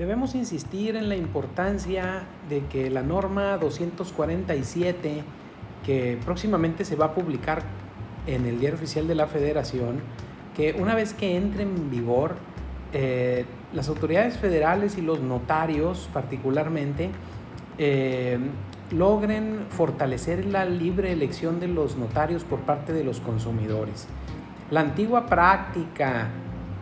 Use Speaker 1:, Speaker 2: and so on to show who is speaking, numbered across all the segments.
Speaker 1: Debemos insistir en la importancia de que la norma 247, que próximamente se va a publicar en el Diario Oficial de la Federación, que una vez que entre en vigor, eh, las autoridades federales y los notarios particularmente eh, logren fortalecer la libre elección de los notarios por parte de los consumidores. La antigua práctica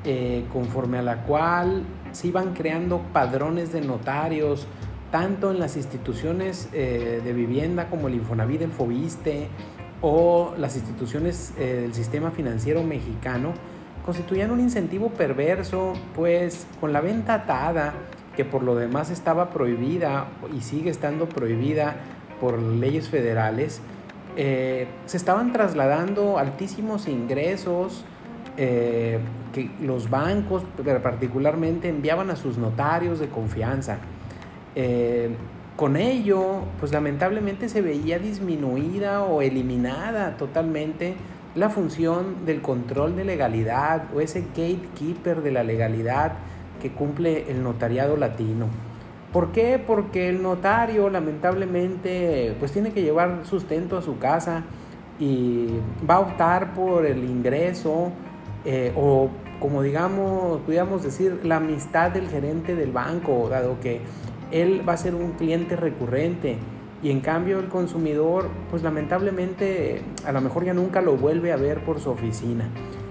Speaker 1: eh, conforme a la cual se iban creando padrones de notarios, tanto en las instituciones eh, de vivienda como el Infonavit, el Fobiste o las instituciones eh, del sistema financiero mexicano, constituían un incentivo perverso, pues con la venta atada, que por lo demás estaba prohibida y sigue estando prohibida por leyes federales, eh, se estaban trasladando altísimos ingresos que los bancos particularmente enviaban a sus notarios de confianza. Eh, con ello, pues lamentablemente se veía disminuida o eliminada totalmente la función del control de legalidad o ese gatekeeper de la legalidad que cumple el notariado latino. ¿Por qué? Porque el notario lamentablemente pues tiene que llevar sustento a su casa y va a optar por el ingreso eh, o como digamos, pudiéramos decir, la amistad del gerente del banco, dado que él va a ser un cliente recurrente y en cambio el consumidor, pues lamentablemente a lo mejor ya nunca lo vuelve a ver por su oficina.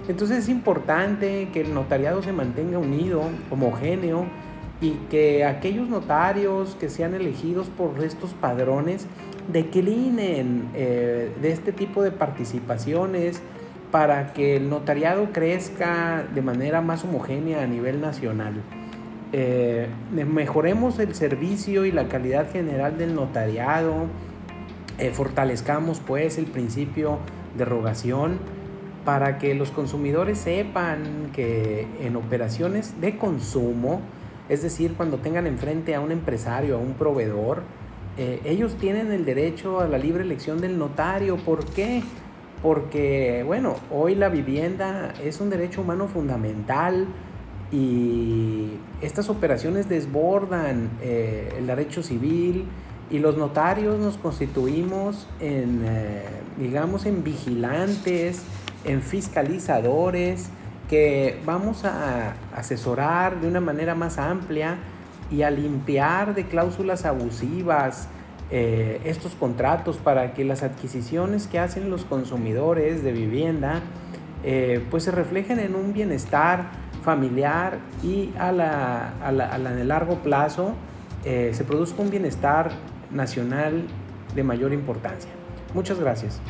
Speaker 1: Entonces es importante que el notariado se mantenga unido, homogéneo y que aquellos notarios que sean elegidos por estos padrones declinen eh, de este tipo de participaciones para que el notariado crezca de manera más homogénea a nivel nacional. Eh, mejoremos el servicio y la calidad general del notariado, eh, fortalezcamos pues el principio de rogación para que los consumidores sepan que en operaciones de consumo, es decir, cuando tengan enfrente a un empresario, a un proveedor, eh, ellos tienen el derecho a la libre elección del notario. ¿Por qué? Porque, bueno, hoy la vivienda es un derecho humano fundamental y estas operaciones desbordan eh, el derecho civil y los notarios nos constituimos en, eh, digamos, en vigilantes, en fiscalizadores, que vamos a asesorar de una manera más amplia y a limpiar de cláusulas abusivas eh, estos contratos para que las adquisiciones que hacen los consumidores de vivienda pues se reflejen en un bienestar familiar y a la, a la, a la largo plazo eh, se produzca un bienestar nacional de mayor importancia. Muchas gracias.